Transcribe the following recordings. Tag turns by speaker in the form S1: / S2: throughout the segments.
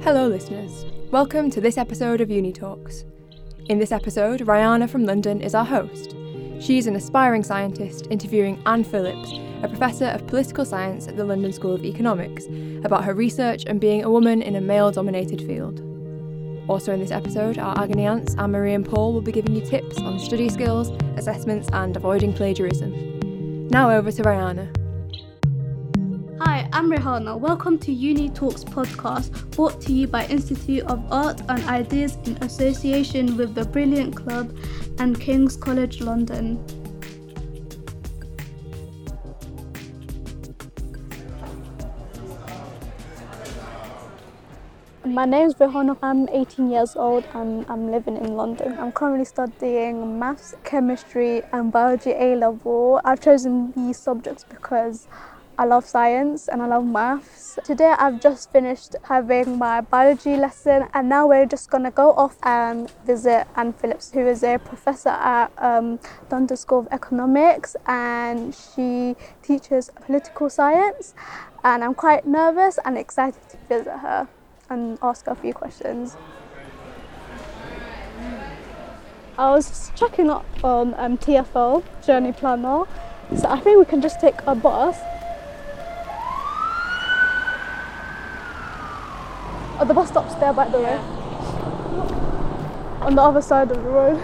S1: Hello, listeners. Welcome to this episode of Uni Talks. In this episode, Rihanna from London is our host. She's an aspiring scientist interviewing Anne Phillips, a professor of political science at the London School of Economics, about her research and being a woman in a male dominated field. Also, in this episode, our agony aunts, Anne Marie and Paul, will be giving you tips on study skills, assessments, and avoiding plagiarism. Now over to Rihanna.
S2: Hi, I'm Rihanna. Welcome to Uni Talks podcast, brought to you by Institute of Art and Ideas in association with the Brilliant Club and King's College London. My name is Rihanna. I'm 18 years old and I'm living in London. I'm currently studying maths, chemistry, and biology A level. I've chosen these subjects because I love science and I love maths. Today I've just finished having my biology lesson and now we're just going to go off and visit Anne Phillips who is a professor at um, School of Economics and she teaches political science and I'm quite nervous and excited to visit her and ask her a few questions. I was checking up on um, TFL, Journey Planner, so I think we can just take a bus Oh, the bus stop's there, by the way. On the other side of the road.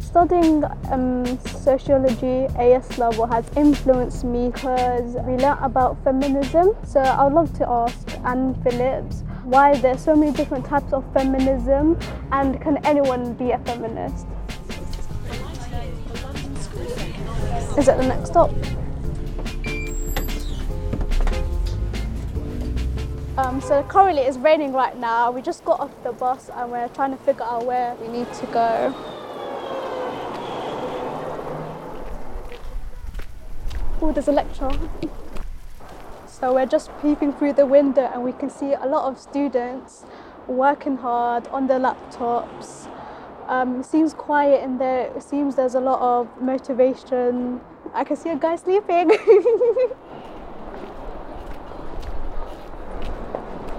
S2: Studying um, sociology AS level has influenced me because we learnt about feminism. So I would love to ask Anne Phillips why there's so many different types of feminism and can anyone be a feminist? Is it the next stop? Um, so currently it's raining right now. We just got off the bus and we're trying to figure out where we need to go. Oh, there's a lecture. So we're just peeping through the window and we can see a lot of students working hard on their laptops, um, seems quiet in there. It seems there's a lot of motivation. I can see a guy sleeping.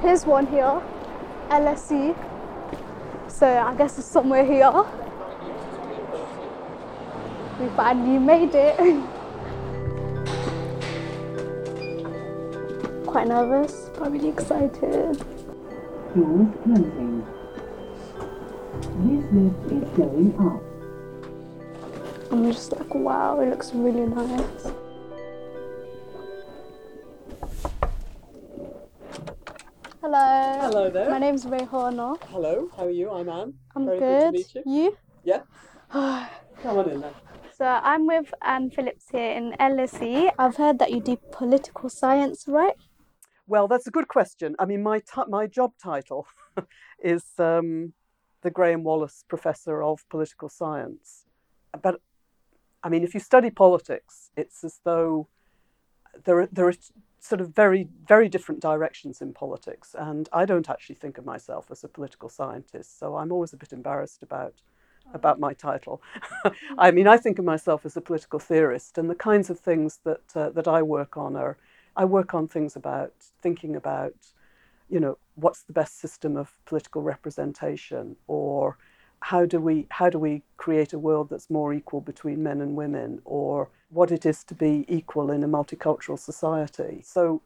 S2: Here's one here, LSE. So I guess it's somewhere here. We finally made it. Quite nervous, but really excited.
S3: Closing. This lift is going up.
S2: I'm just like, wow, it looks really nice. Hello.
S4: Hello there.
S2: My name's Rayhana.
S4: Hello, how are you? I'm Anne.
S2: I'm
S4: Very
S2: good.
S4: good to meet you.
S2: You?
S4: Yeah. Come on in then.
S2: So I'm with Anne Phillips here in LSE. I've heard that you do political science, right?
S4: Well, that's a good question. I mean, my ti my job title is um, the Graham Wallas Professor of Political Science. But I mean, if you study politics, it's as though there are, there are sort of very very different directions in politics, and I don't actually think of myself as a political scientist, so I'm always a bit embarrassed about about my title. I mean, I think of myself as a political theorist, and the kinds of things that uh, that I work on are I work on things about thinking about, you know, what's the best system of political representation, or how do we how do we create a world that's more equal between men and women, or what it is to be equal in a multicultural society. So,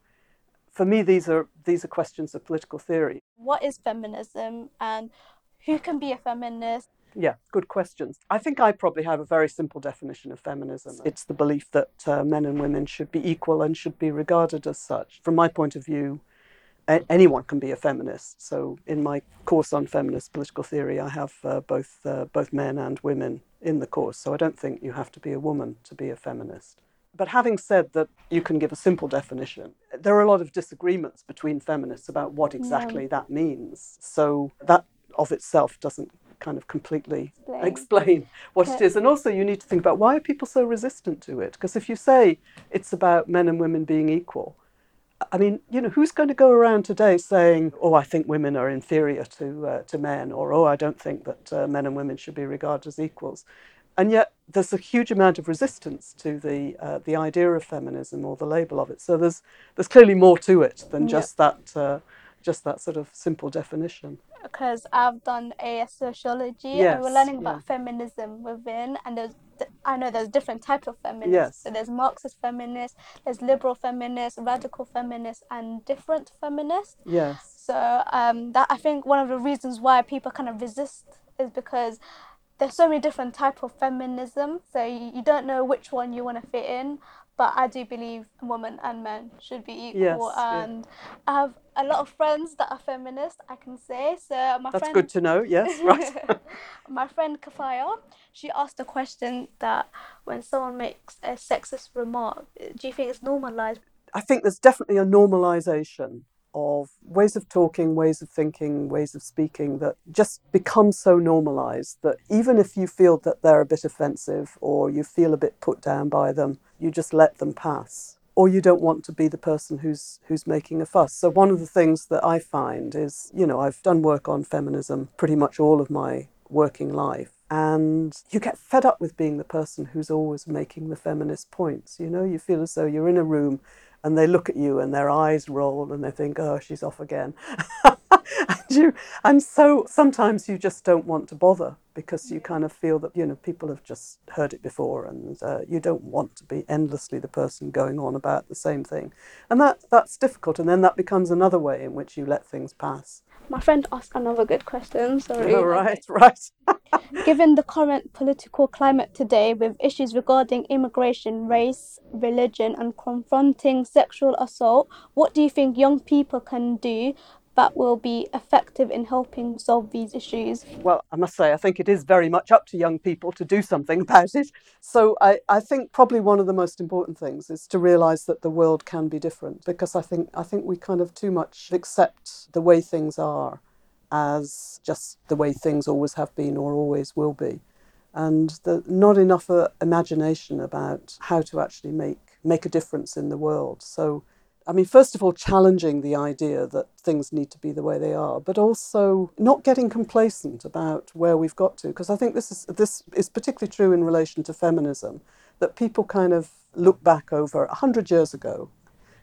S4: for me, these are these are questions of political theory.
S2: What is feminism and who can be a feminist?
S4: Yeah, good questions. I think I probably have a very simple definition of feminism. It's the belief that uh, men and women should be equal and should be regarded as such. From my point of view, a- anyone can be a feminist. So, in my course on feminist political theory, I have uh, both uh, both men and women in the course. So, I don't think you have to be a woman to be a feminist. But having said that, you can give a simple definition. There are a lot of disagreements between feminists about what exactly that means. So, that of itself doesn't kind of completely
S2: Explain.
S4: explain what it
S2: Okay.
S4: is. And also, you need to think about why are people so resistant to it? Because if you say it's about men and women being equal, I mean, you know, who's going to go around today saying, "Oh, I think women are inferior to uh, to men," or "Oh, I don't think that uh, men and women should be regarded as equals," and yet there's a huge amount of resistance to the uh, the idea of feminism or the label of it. So there's there's clearly more to it than just that uh, just that sort of simple definition.
S2: Because I've done a sociology
S4: Yes,
S2: and we're learning about feminism within, and there's I know there's different types of feminists.
S4: Yes.
S2: So there's Marxist feminists, there's liberal feminists, radical feminists, and different feminists.
S4: Yes.
S2: So um, that I think one of the reasons why people kind of resist is because there's so many different type of feminism. So you, you don't know which one you want to fit in. But I do believe women and men should be equal,
S4: Yes, yeah.
S2: and I have a lot of friends that are feminist. I can say so. My
S4: That's
S2: friend,
S4: good to know. Yes. Right.
S2: my friend Kafaya, she asked a question that when someone makes a sexist remark, do you think it's normalized?
S4: I think there's definitely a normalization of ways of talking, ways of thinking, ways of speaking that just become so normalized that even if you feel that they're a bit offensive or you feel a bit put down by them, you just let them pass. Or you don't want to be the person who's who's making a fuss. So one of the things that I find is, you know, I've done work on feminism pretty much all of my working life. And you get fed up with being the person who's always making the feminist points. You know, you feel as though you're in a room and they look at you and their eyes roll and they think, oh, she's off again. and, you, and so sometimes you just don't want to bother because you kind of feel that, you know, people have just heard it before and uh, you don't want to be endlessly the person going on about the same thing. And that, that's difficult. And then that becomes another way in which you let things pass.
S2: My friend asked another good question. Sorry.
S4: All right, right.
S2: Given the current political climate today, with issues regarding immigration, race, religion, and confronting sexual assault, what do you think young people can do that will be effective in helping solve these issues?
S4: Well, I must say, I think it is very much up to young people to do something about it. So I, I think probably one of the most important things is to realise that the world can be different because I think I think we kind of too much accept the way things are as just the way things always have been or always will be. And the, not enough uh, imagination about how to actually make make a difference in the world. So I mean, first of all, challenging the idea that things need to be the way they are, but also not getting complacent about where we've got to. Because I think this is this is particularly true in relation to feminism, that people kind of look back over hundred years ago.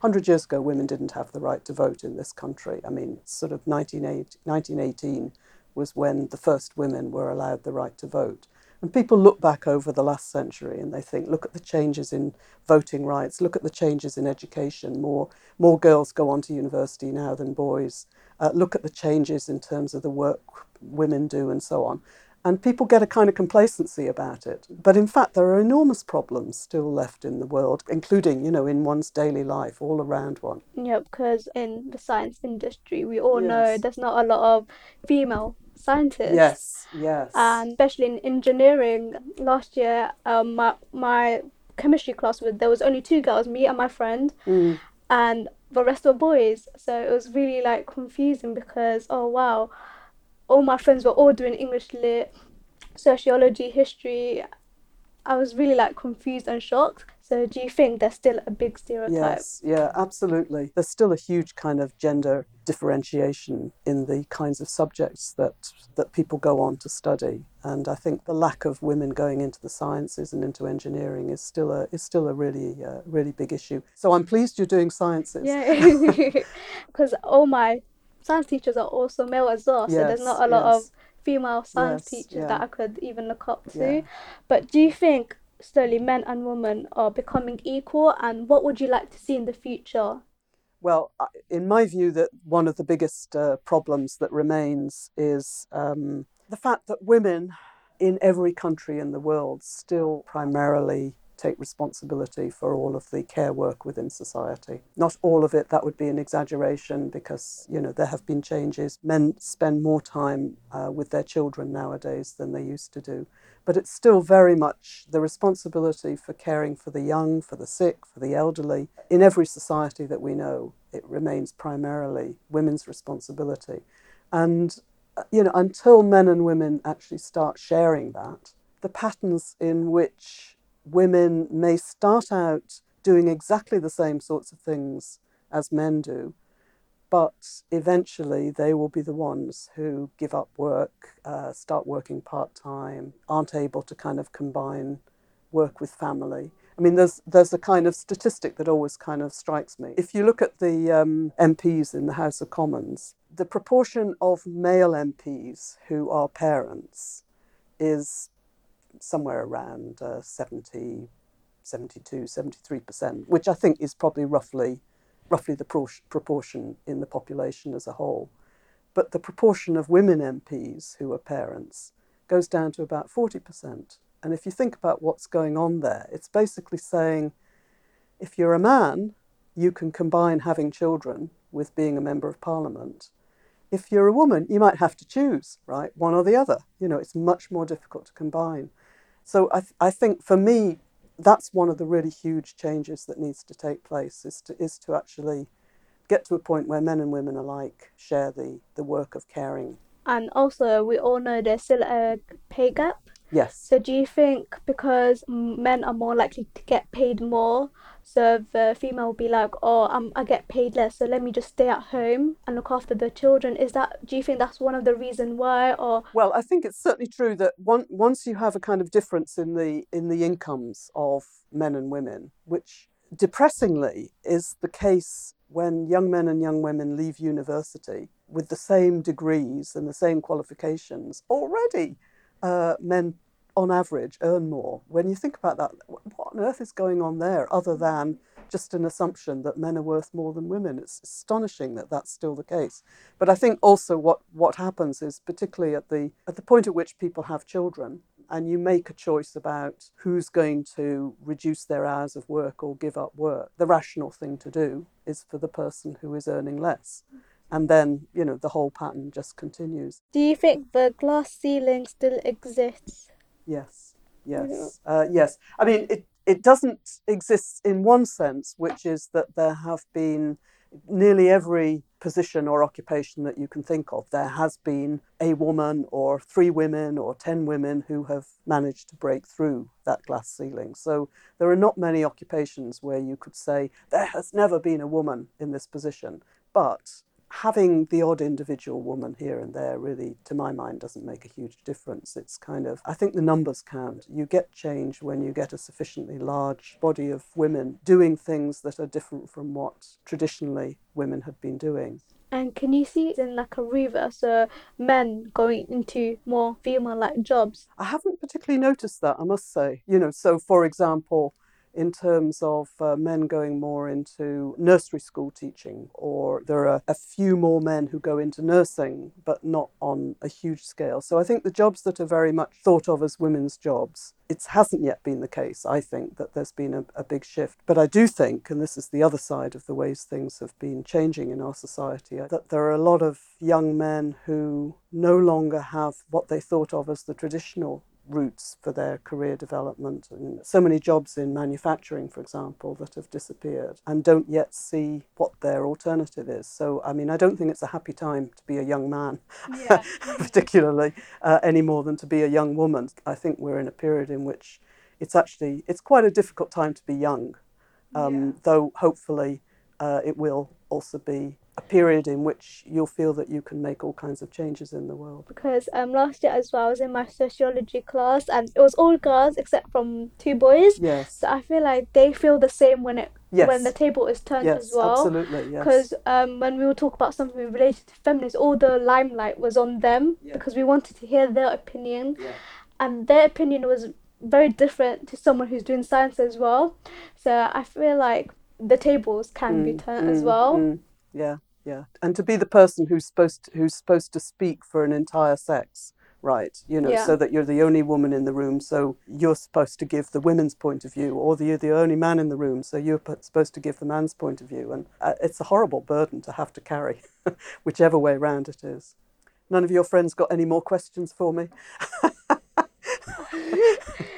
S4: Hundred years ago, women didn't have the right to vote in this country. I mean, sort of 1918, 1918 was when the first women were allowed the right to vote. And people look back over the last century and they think, look at the changes in voting rights, look at the changes in education. More, more girls go on to university now than boys. Uh, look at the changes in terms of the work women do and so on. And people get a kind of complacency about it. But in fact, there are enormous problems still left in the world, including, you know, in one's daily life, all around one.
S2: Yeah, because in the science industry, we all know there's not a lot of female scientists.
S4: Yes, yes.
S2: and especially in engineering last year um, my, my chemistry class was there was only two girls me and my friend
S4: Mm.
S2: and the rest were boys so it was really like confusing because oh wow all my friends were all doing english lit sociology history i was really like confused and shocked so do you think there's still a big stereotype
S4: Yes, yeah, absolutely. There's still a huge kind of gender differentiation in the kinds of subjects that that people go on to study, and I think the lack of women going into the sciences and into engineering is still a is still a really uh, really big issue. So I'm pleased you're doing sciences.
S2: yeah because all my science teachers are also male as well so there's not a lot
S4: yes.
S2: of female science
S4: Yes,
S2: teachers
S4: yeah.
S2: that I could even look up to.
S4: Yeah.
S2: But do you think slowly men and women are becoming equal and what would you like to see in the future?
S4: Well, in my view, that one of the biggest uh, problems that remains is um, the fact that women in every country in the world still primarily take responsibility for all of the care work within society. Not all of it, that would be an exaggeration because, you know, there have been changes. Men spend more time uh, with their children nowadays than they used to do. But it's still very much the responsibility for caring for the young, for the sick, for the elderly. In every society that we know, it remains primarily women's responsibility. And, uh, you know, until men and women actually start sharing that, the patterns in which women may start out doing exactly the same sorts of things as men do. But eventually, they will be the ones who give up work, uh, start working part time, aren't able to kind of combine work with family. I mean, there's there's a kind of statistic that always kind of strikes me. If you look at the um, MPs in the House of Commons, the proportion of male MPs who are parents is somewhere around uh, 70, 72, 73%, which I think is probably roughly roughly the pro- proportion in the population as a whole. But the proportion of women MPs who are parents goes down to about 40%. And if you think about what's going on there, it's basically saying if you're a man, you can combine having children with being a member of parliament. If you're a woman, you might have to choose, right? One or the other. You know, it's much more difficult to combine. So I, th- I think for me, that's one of the really huge changes that needs to take place is to, is to actually get to a point where men and women alike share the, the work of caring.
S2: And also, we all know there's still a pay gap.
S4: Yes.
S2: So, do you think because men are more likely to get paid more, so the female will be like, "Oh, I'm, I get paid less, so let me just stay at home and look after the children"? Is that? Do you think that's one of the reason why, or?
S4: Well, I think it's certainly true that one, once you have a kind of difference in the in the incomes of men and women, which depressingly is the case when young men and young women leave university with the same degrees and the same qualifications already uh, men on average earn more. When you think about that, what on earth is going on there other mm. than just an assumption that men are worth more than women? It's astonishing that that's still the case. But I think also what, what happens is particularly at the at the point at which people have children and you make a choice about who's going to reduce their hours of work or give up work, the rational thing to do is for the person who is earning less and then you know the whole pattern just continues.
S2: Do you think the glass ceiling still exists?
S4: Yes, yes, uh, yes. I mean, it it doesn't exist in one sense, which is that there have been nearly every position or occupation that you can think of. There has been a woman or three women or ten women who have managed to break through that glass ceiling. So there are not many occupations where you could say there has never been a woman in this position. But having the odd individual woman here and there really, to my mind, doesn't make a huge difference. It's kind of, I think the numbers count. You get change when you get a sufficiently large body of women doing things that are different from what traditionally women have been doing.
S2: And can you see it in like a reverse, so men going into more female like jobs?
S4: I haven't particularly noticed that, I must say. You know, so for example, in terms of uh, men going more into nursery school teaching, or there are a few more men who go into nursing, but not on a huge scale. So I think the jobs that are very much thought of as women's jobs, it hasn't yet been the case, I think, that there's been a, a big shift. But I do think, and this is the other side of the ways things have been changing in our society, that there are a lot of young men who no longer have what they thought of as the traditional routes for their career development. And so many jobs in manufacturing, for example, that have disappeared and don't yet see what their alternative is. So, I mean, I don't think it's a happy time to be a young man, yeah. particularly, uh, any more than to be a young woman. I think we're in a period in which it's actually it's quite a difficult time to be young, um, yeah. though hopefully uh, it will also be a period in which you'll feel that you can make all kinds of changes in the world.
S2: Because um, last year as well, I was in my sociology class and it was all girls except from two boys.
S4: Yes.
S2: So I feel like they feel the same when it yes. when the table is turned
S4: yes,
S2: as well.
S4: Absolutely, yes.
S2: Because um, when we would talk about something related to feminists, all the limelight was on them yeah. because we wanted to hear their opinion,
S4: yeah.
S2: and their opinion was very different to someone who's doing science as well. So I feel like the tables can mm, be turned
S4: mm,
S2: as well.
S4: Mm, yeah yeah. And to be the person who's supposed to, who's supposed to speak for an entire sex right you know
S2: yeah.
S4: so that you're the only woman in the room so you're supposed to give the women's point of view or the, you're the only man in the room so you're supposed to give the man's point of view and uh, it's a horrible burden to have to carry whichever way round it is. None of your friends got any more questions for me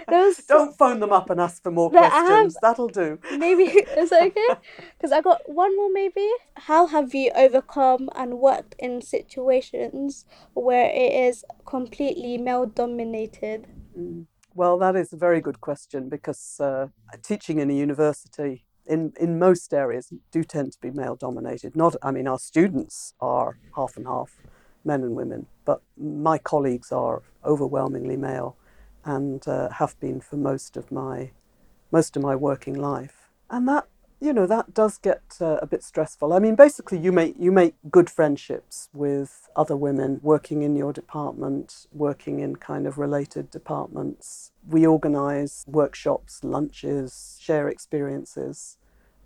S4: Don't phone them up and ask for more questions. Have, That'll do.
S2: Maybe is that okay? Because I got one more. Maybe. How have you overcome and worked in situations where it is completely male dominated?
S4: Mm. Well, that is a very good question because uh, teaching in a university in, in most areas do tend to be male dominated. Not, I mean, our students are half and half men and women, but my colleagues are overwhelmingly male and uh, have been for most of my most of my working life. And that you know that does get uh, a bit stressful. I mean, basically, you make you make good friendships with other women working in your department, working in kind of related departments. We organise workshops, lunches, share experiences.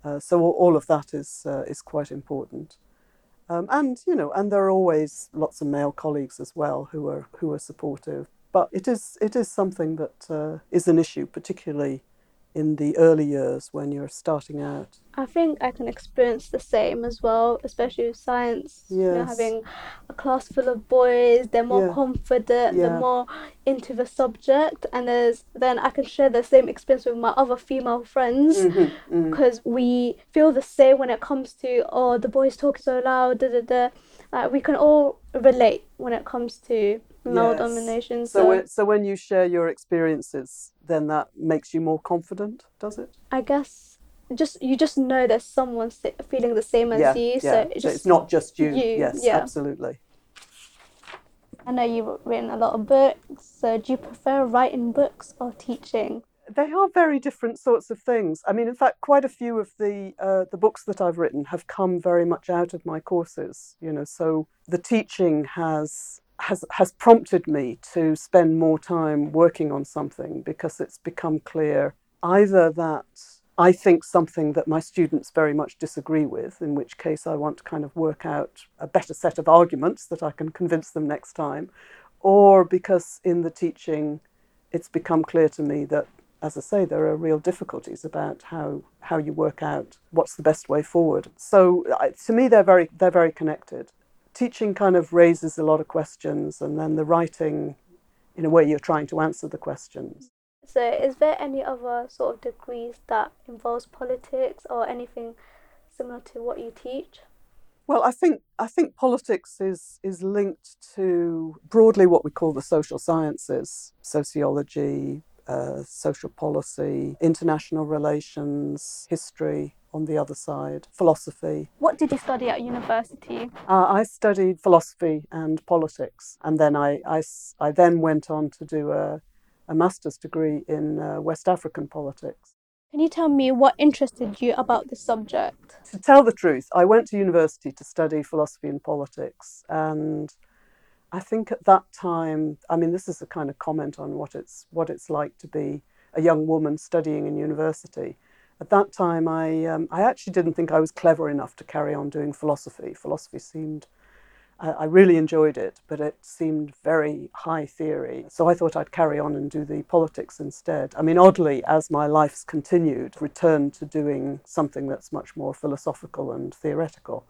S4: Uh, so all of that is uh, is quite important. Um, and you know, and there are always lots of male colleagues as well who are who are supportive. But it is it is something that uh, is an issue, particularly in the early years when you're starting out.
S2: I think I can experience the same as well, especially with science. Yes. You know, having a class full of boys, they're more yeah. confident, yeah. they're more into the subject, and there's then I can share the same experience with my other female friends because mm-hmm, mm. we feel the same when it comes to oh the boys talk so loud, da da da. Like we can all relate when it comes to male yes. domination.
S4: So, so when, so when you share your experiences, then that makes you more confident, does it?
S2: I guess just you just know there's someone feeling the same as
S4: yeah,
S2: you,
S4: yeah.
S2: so,
S4: it just, so it's not just you. you yes, yeah. absolutely.
S2: I know you've written a lot of books. So do you prefer writing books or teaching?
S4: They are very different sorts of things. I mean, in fact, quite a few of the uh, the books that I've written have come very much out of my courses. You know, so the teaching has has has prompted me to spend more time working on something because it's become clear either that I think something that my students very much disagree with, in which case I want to kind of work out a better set of arguments that I can convince them next time, or because in the teaching it's become clear to me that, as I say, there are real difficulties about how, how you work out what's the best way forward. So to me, they're very, they're very connected teaching kind of raises a lot of questions, and then the writing, in a way, you're trying to answer the questions.
S2: So, is there any other sort of degrees that involves politics or anything similar to what you teach?
S4: Well, I think I think politics is is linked to broadly what we call the social sciences, sociology, uh, social policy, international relations, history, on the other side, philosophy.
S2: What did you study at university?
S4: Uh, I studied philosophy and politics, and then I, I, I then went on to do a, a master's degree in uh, West African politics.
S2: Can you tell me what interested you about this subject?
S4: To tell the truth, I went to university to study philosophy and politics, and I think at that time, I mean, this is a kind of comment on what it's what it's like to be a young woman studying in university at that time, I, um, I actually didn't think I was clever enough to carry on doing philosophy. Philosophy seemed, I, I really enjoyed it, but it seemed very high theory. So I thought I'd carry on and do the politics instead. I mean, oddly, as my life's continued, returned to doing something that's much more philosophical and theoretical.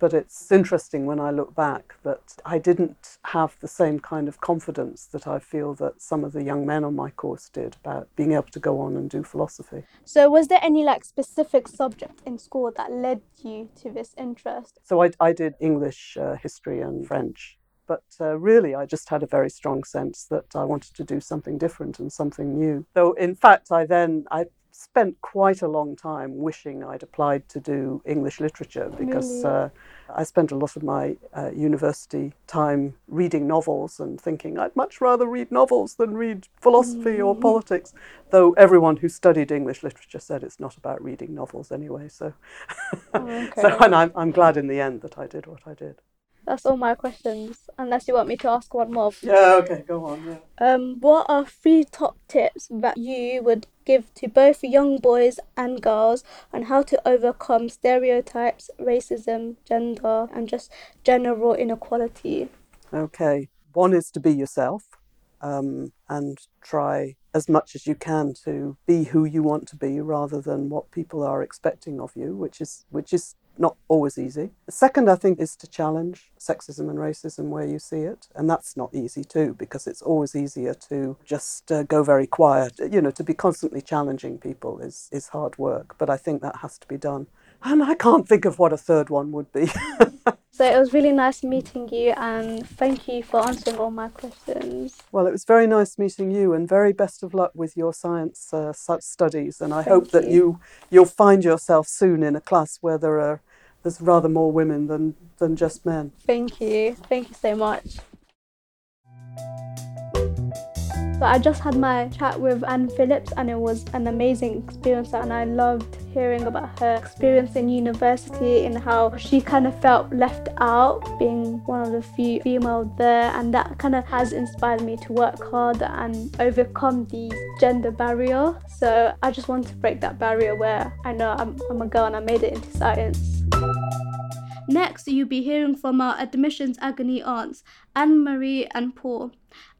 S4: But it's interesting when I look back that I didn't have the same kind of confidence that I feel that some of the young men on my course did about being able to go on and do philosophy.
S2: So, was there any like specific subject in school that led you to this interest?
S4: So, I, I did English, uh, history, and French. But uh, really, I just had a very strong sense that I wanted to do something different and something new. Though, in fact, I then I spent quite a long time wishing I'd applied to do English literature because uh, I spent a lot of my uh, university time reading novels and thinking I'd much rather read novels than read philosophy or politics. Though everyone who studied English literature said it's not about reading novels anyway. So, oh, okay. so and I'm, I'm glad in the end that I did what I did.
S2: That's all my questions, unless you want me to ask one more.
S4: Yeah, okay, go on. Yeah.
S2: Um, what are three top tips that you would give to both young boys and girls on how to overcome stereotypes, racism, gender, and just general inequality?
S4: Okay, one is to be yourself um, and try as much as you can to be who you want to be rather than what people are expecting of you, which is which is not always easy. The second, I think, is to challenge sexism and racism where you see it. And that's not easy too, because it's always easier to just uh, go very quiet. You know, to be constantly challenging people is, is hard work, but I think that has to be done. And I can't think of what a third one would be.
S2: So it was really nice meeting you and thank you for answering all my questions.
S4: well, it was very nice meeting you, and very best of luck with your science uh, studies. And I hope that
S2: you.
S4: you you'll find yourself soon in a class where there are there's rather more women than than just men.
S2: Thank you. Thank you so much. So I just had my chat with Anne Phillips and it was an amazing experience and I loved hearing about her experience in university and how she kind of felt left out being one of the few female there and that kind of has inspired me to work hard and overcome the gender barrier. So I just want to break that barrier where I know I'm, I'm a girl and I made it into science. Next, you'll be hearing from our admissions agony aunts, Anne Marie and Paul.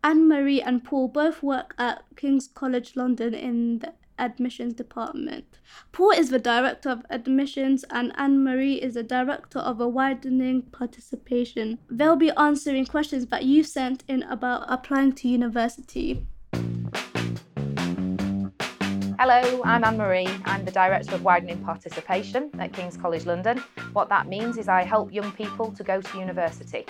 S2: Anne Marie and Paul both work at King's College London in the admissions department. Paul is the director of admissions, and Anne Marie is the director of a widening participation. They'll be answering questions that you sent in about applying to university.
S5: Hello, I'm Anne Marie. I'm the Director of Widening Participation at King's College London. What that means is I help young people to go to university.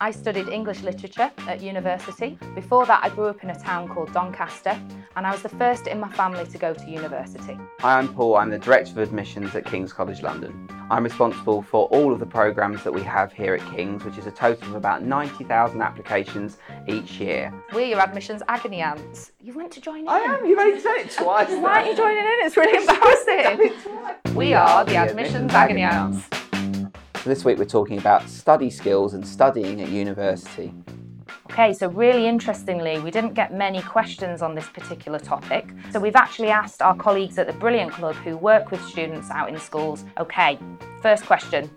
S5: I studied English literature at university. Before that, I grew up in a town called Doncaster, and I was the first in my family to go to university.
S6: Hi, I'm Paul. I'm the Director of Admissions at King's College London. I'm responsible for all of the programmes that we have here at King's, which is a total of about 90,000 applications each year.
S5: We're your admissions agony ants. You went to join in.
S6: I am, you've only said it twice.
S5: Why aren't you joining in? It's really embarrassing. we are the admissions agony ants.
S6: This week we're talking about study skills and studying at university.
S5: Okay, so really interestingly, we didn't get many questions on this particular topic. So we've actually asked our colleagues at the Brilliant Club who work with students out in schools. Okay, first question.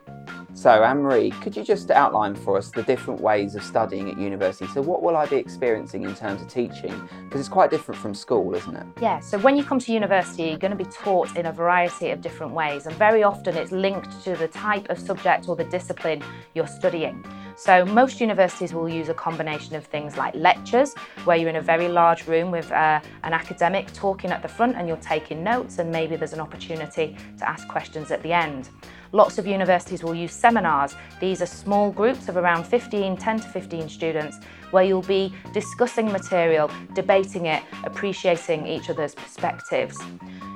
S6: So, Anne Marie, could you just outline for us the different ways of studying at university? So, what will I be experiencing in terms of teaching? Because it's quite different from school, isn't it?
S5: Yeah, so when you come to university, you're going to be taught in a variety of different ways, and very often it's linked to the type of subject or the discipline you're studying. So, most universities will use a combination of things like lectures, where you're in a very large room with uh, an academic talking at the front and you're taking notes, and maybe there's an opportunity to ask questions at the end. Lots of universities will use seminars. These are small groups of around 15, 10 to 15 students, where you'll be discussing material, debating it, appreciating each other's perspectives.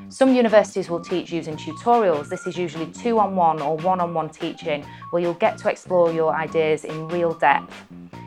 S5: Some universities will teach using tutorials. This is usually two on one or one on one teaching where you'll get to explore your ideas in real depth.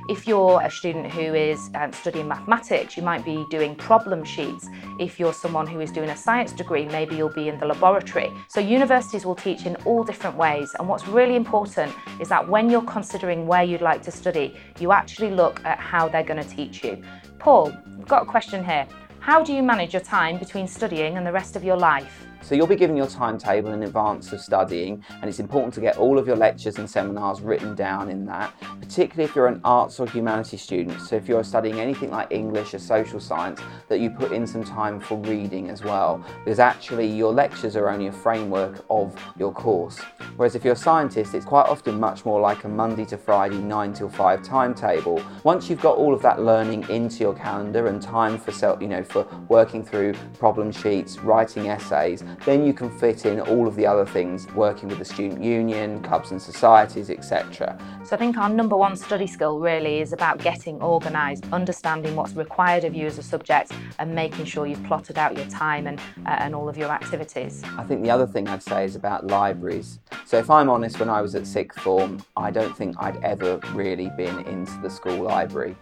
S5: If you're a student who is um, studying mathematics, you might be doing problem sheets. If you're someone who is doing a science degree, maybe you'll be in the laboratory. So, universities will teach in all different ways. And what's really important is that when you're considering where you'd like to study, you actually look at how they're going to teach you. Paul, I've got a question here. How do you manage your time between studying and the rest of your life?
S6: So you'll be given your timetable in advance of studying, and it's important to get all of your lectures and seminars written down in that, particularly if you're an arts or humanities student. So if you're studying anything like English or social science, that you put in some time for reading as well, because actually your lectures are only a framework of your course. Whereas if you're a scientist, it's quite often much more like a Monday to Friday 9 till 5 timetable. Once you've got all of that learning into your calendar and time for self, you know, for working through problem sheets, writing essays, then you can fit in all of the other things, working with the student union, clubs and societies, etc.
S5: So I think our number one study skill really is about getting organised, understanding what's required of you as a subject, and making sure you've plotted out your time and, uh, and all of your activities.
S6: I think the other thing I'd say is about libraries. So if I'm honest, when I was at sixth form, I don't think I'd ever really been into the school library.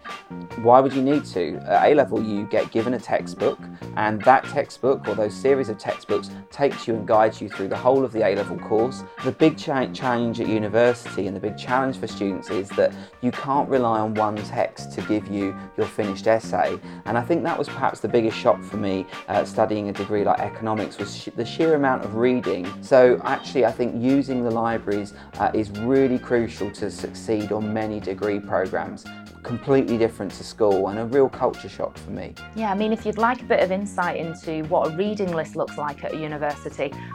S6: Why would you need to? At A level, you get given a textbook, and that textbook or those series of textbooks takes you and guides you through the whole of the A level course. The big cha- change at university and the big challenge for students is that you can't rely on one text to give you your finished essay. And I think that was perhaps the biggest shock for me uh, studying a degree like economics was sh- the sheer amount of reading. So actually, I think using the libraries uh, is really crucial to succeed on many degree programs. Completely different to school and a real culture shock for me.
S5: Yeah, I mean, if you'd like a bit of insight into what a reading list looks like at a university.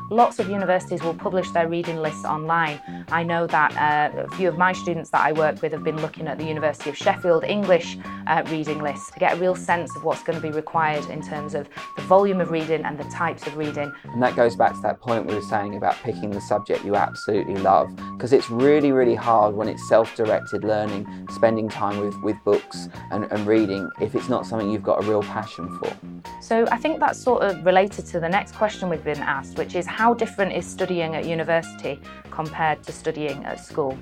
S5: Lots of universities will publish their reading lists online. I know that uh, a few of my students that I work with have been looking at the University of Sheffield English uh, reading list to get a real sense of what's going to be required in terms of the volume of reading and the types of reading.
S6: And that goes back to that point we were saying about picking the subject you absolutely love, because it's really, really hard when it's self directed learning, spending time with, with books and, and reading, if it's not something you've got a real passion for.
S5: So I think that's sort of related to the next question we've been asked, which is how different is studying at university compared to studying at school?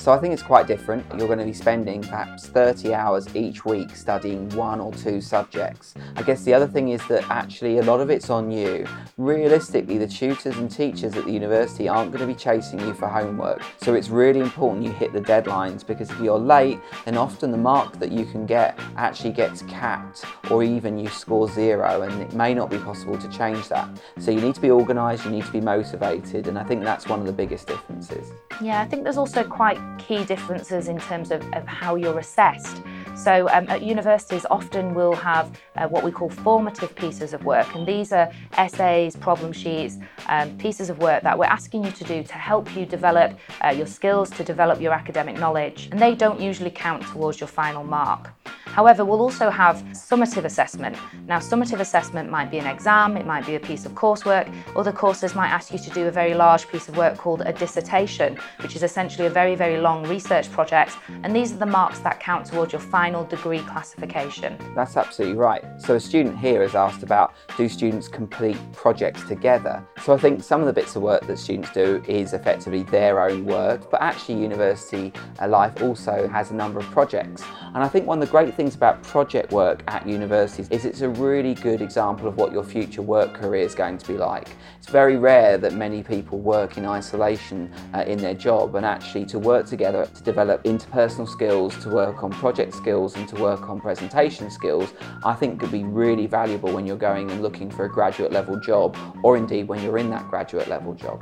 S6: So I think it's quite different. You're going to be spending perhaps 30 hours each week studying one or two subjects. I guess the other thing is that actually a lot of it's on you. Realistically, the tutors and teachers at the university aren't going to be chasing you for homework. So it's really important you hit the deadlines because if you're late, then often the mark that you can get actually gets capped or even you score zero and it may not be possible to change that. So you need to be organised, you need to be motivated, and I think that's one of the biggest differences.
S5: Yeah, I think there's also quite key differences in terms of, of how you're assessed. So um, at universities often we'll have uh, what we call formative pieces of work and these are essays, problem sheets, um, pieces of work that we're asking you to do to help you develop uh, your skills, to develop your academic knowledge and they don't usually count towards your final mark. However, we'll also have summative assessment. Now, summative assessment might be an exam, it might be a piece of coursework. Other courses might ask you to do a very large piece of work called a dissertation, which is essentially a very, very long research project. And these are the marks that count towards your final degree classification.
S6: That's absolutely right. So, a student here has asked about do students complete projects together? So, I think some of the bits of work that students do is effectively their own work, but actually, university life also has a number of projects. And I think one of the great things about project work at universities is it's a really good example of what your future work career is going to be like. It's very rare that many people work in isolation uh, in their job and actually to work together to develop interpersonal skills, to work on project skills and to work on presentation skills, I think could be really valuable when you're going and looking for a graduate level job or indeed when you're in that graduate level job.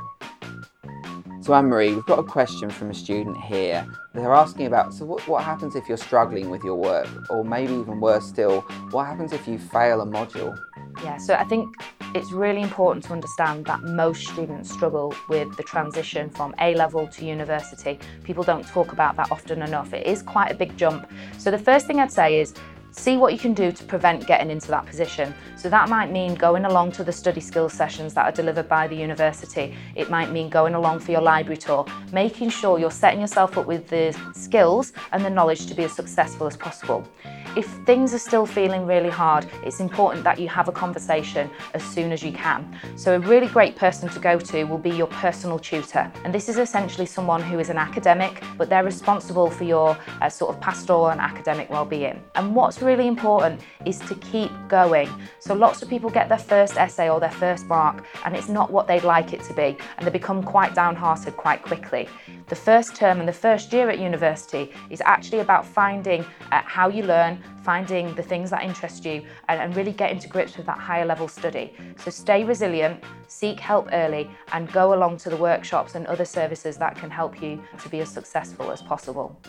S6: So, Anne Marie, we've got a question from a student here. They're asking about so, what, what happens if you're struggling with your work? Or maybe even worse still, what happens if you fail a module?
S5: Yeah, so I think it's really important to understand that most students struggle with the transition from A level to university. People don't talk about that often enough. It is quite a big jump. So, the first thing I'd say is See what you can do to prevent getting into that position. So that might mean going along to the study skills sessions that are delivered by the university. It might mean going along for your library tour, making sure you're setting yourself up with the skills and the knowledge to be as successful as possible. If things are still feeling really hard, it's important that you have a conversation as soon as you can. So, a really great person to go to will be your personal tutor. And this is essentially someone who is an academic, but they're responsible for your uh, sort of pastoral and academic well-being. And what's really important is to keep going. So, lots of people get their first essay or their first mark, and it's not what they'd like it to be, and they become quite downhearted quite quickly. The first term and the first year at university is actually about finding uh, how you learn, finding the things that interest you, and, and really getting to grips with that higher level study. So stay resilient, seek help early, and go along to the workshops and other services that can help you to be as successful as possible.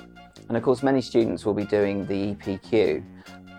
S6: And of course, many students will be doing the EPQ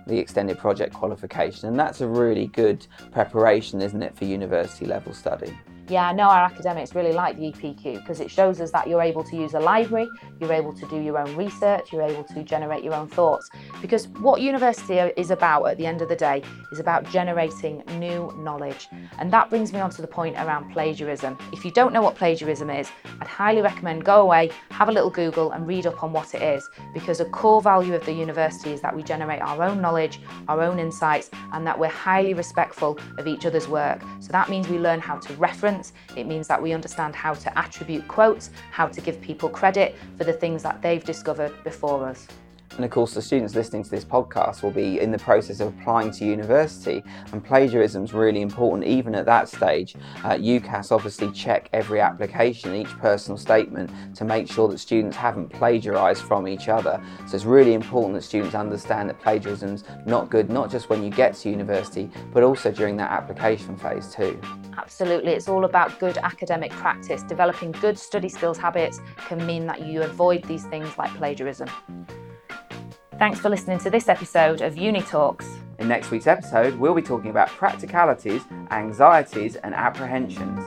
S6: the extended project qualification, and that's a really good preparation, isn't it, for university level study?
S5: Yeah, I know our academics really like the EPQ because it shows us that you're able to use a library, you're able to do your own research, you're able to generate your own thoughts. Because what university is about at the end of the day is about generating new knowledge. And that brings me on to the point around plagiarism. If you don't know what plagiarism is, I'd highly recommend go away, have a little Google, and read up on what it is. Because a core value of the university is that we generate our own knowledge, our own insights, and that we're highly respectful of each other's work. So that means we learn how to reference it means that we understand how to attribute quotes, how to give people credit for the things that they've discovered before us.
S6: And of course, the students listening to this podcast will be in the process of applying to university, and plagiarism is really important even at that stage. Uh, UCAS obviously check every application, each personal statement, to make sure that students haven't plagiarised from each other. So it's really important that students understand that plagiarism is not good, not just when you get to university, but also during that application phase too.
S5: Absolutely, it's all about good academic practice. Developing good study skills habits can mean that you avoid these things like plagiarism. Thanks for listening to this episode of Uni Talks.
S6: In next week's episode, we'll be talking about practicalities, anxieties, and apprehensions.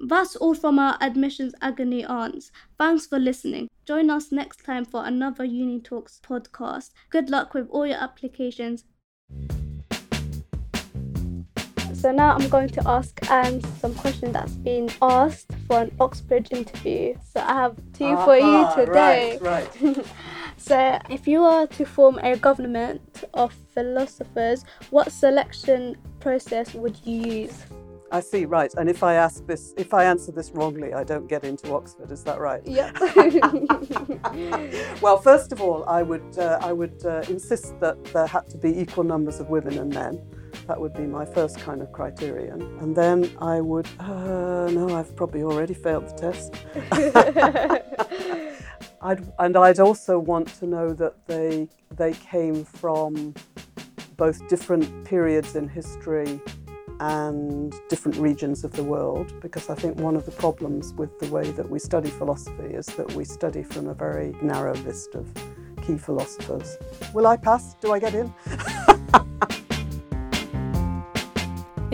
S2: That's all from our admissions agony aunts. Thanks for listening. Join us next time for another Uni Talks podcast. Good luck with all your applications. So now I'm going to ask Anne some questions that's been asked for an Oxbridge interview. So I have two for you today.
S4: Right, right.
S2: So if you were to form a government of philosophers, what selection process would you use?
S4: I see, right. And if I ask this, if I answer this wrongly, I don't get into Oxford. Is that right?
S2: Yep.
S4: well, first of all, I would uh, I would uh, insist that there had to be equal numbers of women and men. That would be my first kind of criterion. And then I would uh, no, I've probably already failed the test. I'd, and I'd also want to know that they they came from both different periods in history and different regions of the world because I think one of the problems with the way that we study philosophy is that we study from a very narrow list of key philosophers. Will I pass? Do I get in?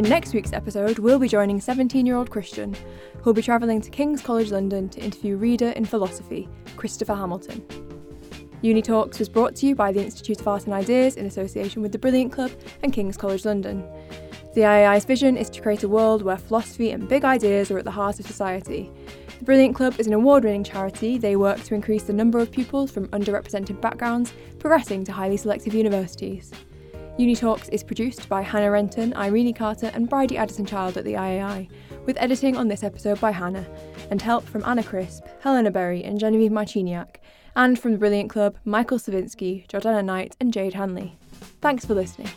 S1: In next week's episode, we'll be joining 17 year old Christian, who'll be travelling to King's College London to interview reader in philosophy, Christopher Hamilton. Uni Talks was brought to you by the Institute of Art and Ideas in association with the Brilliant Club and King's College London. The IAI's vision is to create a world where philosophy and big ideas are at the heart of society. The Brilliant Club is an award winning charity. They work to increase the number of pupils from underrepresented backgrounds progressing to highly selective universities. Uni Talks is produced by Hannah Renton, Irene Carter, and Bridie Addison Child at the IAI, with editing on this episode by Hannah, and help from Anna Crisp, Helena Berry, and Genevieve Marciniak, and from the Brilliant Club, Michael Savinsky, Jordana Knight, and Jade Hanley. Thanks for listening.